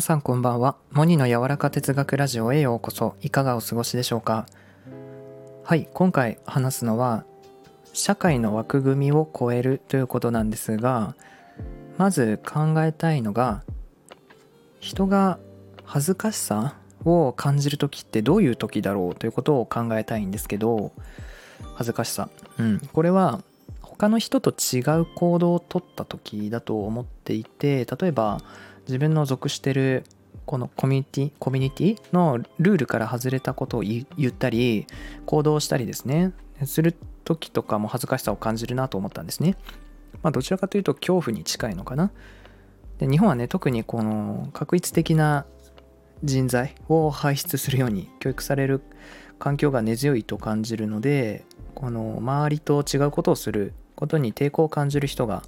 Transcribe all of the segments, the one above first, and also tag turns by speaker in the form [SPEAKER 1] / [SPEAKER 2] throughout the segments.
[SPEAKER 1] さんこんばんは。モニの柔らか哲学ラジオへようこそ。いかがお過ごしでしょうか？はい今回話すのは社会の枠組みを超えるということなんですがまず考えたいのが人が恥ずかしさを感じる時ってどういう時だろうということを考えたいんですけど恥ずかしさ。うんこれは他の人と違う行動をとった時だと思っていて例えば自分の属してるこのコミュニティコミュニティのルールから外れたことを言ったり行動したりですね。する時とかも恥ずかしさを感じるなと思ったんですね。まあどちらかというと恐怖に近いのかな。で日本はね特にこの確一的な人材を輩出するように教育される環境が根強いと感じるのでこの周りと違うことをすることに抵抗を感じる人が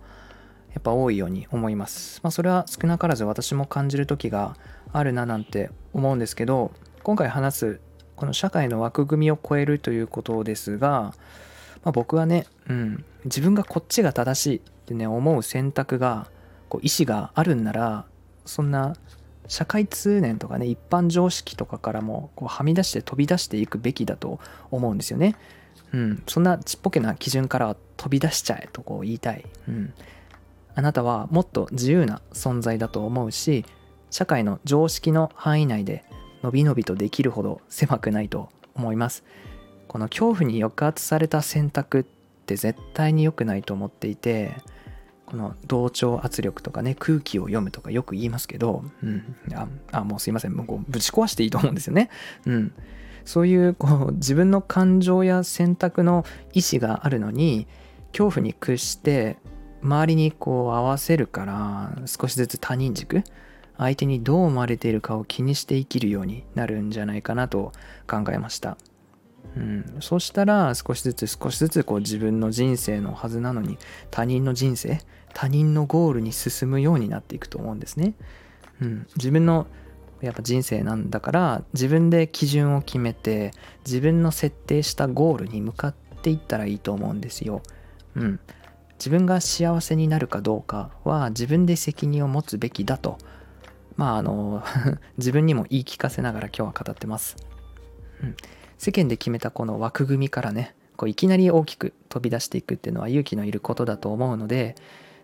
[SPEAKER 1] やっぱ多いように思います。まあ、それは少なからず私も感じる時があるななんて思うんですけど今回話すこの社会の枠組みを超えるということですが、まあ、僕はね、うん、自分がこっちが正しいってね思う選択がこう意思があるんならそんな社会通念とかね一般常識とかからもこうはみ出して飛び出していくべきだと思うんですよね。うん、そんなちっぽけな基準から飛び出しちゃえとこう言いたい。うんあなたはもっと自由な存在だと思うし社会の常識の範囲内でのびのびとできるほど狭くないと思います。この恐怖に抑圧された選択って絶対に良くないと思っていてこの同調圧力とかね空気を読むとかよく言いますけど、うん、ああもうすいません。もうぶち壊していいと思うんですよね。うん、そういうこう自分の感情や選択の意思があるのに恐怖に屈して周りにこう合わせるから少しずつ他人軸相手にどう思われているかを気にして生きるようになるんじゃないかなと考えました。うん、そうしたら少しずつ少しずつこう自分の人生のはずなのに他人の人生他人のゴールに進むようになっていくと思うんですね。うん、自分のやっぱ人生なんだから自分で基準を決めて自分の設定したゴールに向かっていったらいいと思うんですよ。うん、自分が幸せになるかどうかは自分で責任を持つべきだと。まああの 自分にも言い聞かせながら今日は語ってます、うん、世間で決めたこの枠組みからねこういきなり大きく飛び出していくっていうのは勇気のいることだと思うので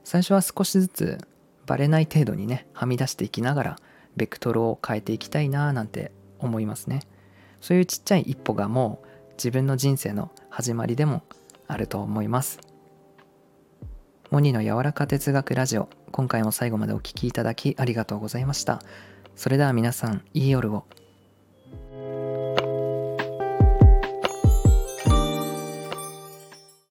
[SPEAKER 1] 最初は少しずつバレない程度にねはみ出していきながらベクトルを変えていきたいななんて思いますね。そういうちっちゃい一歩がもう自分の人生の始まりでもあると思います。モニの柔らか哲学ラジオ。今回も最後までお聴きいただきありがとうございました。それでは皆さんいい夜を。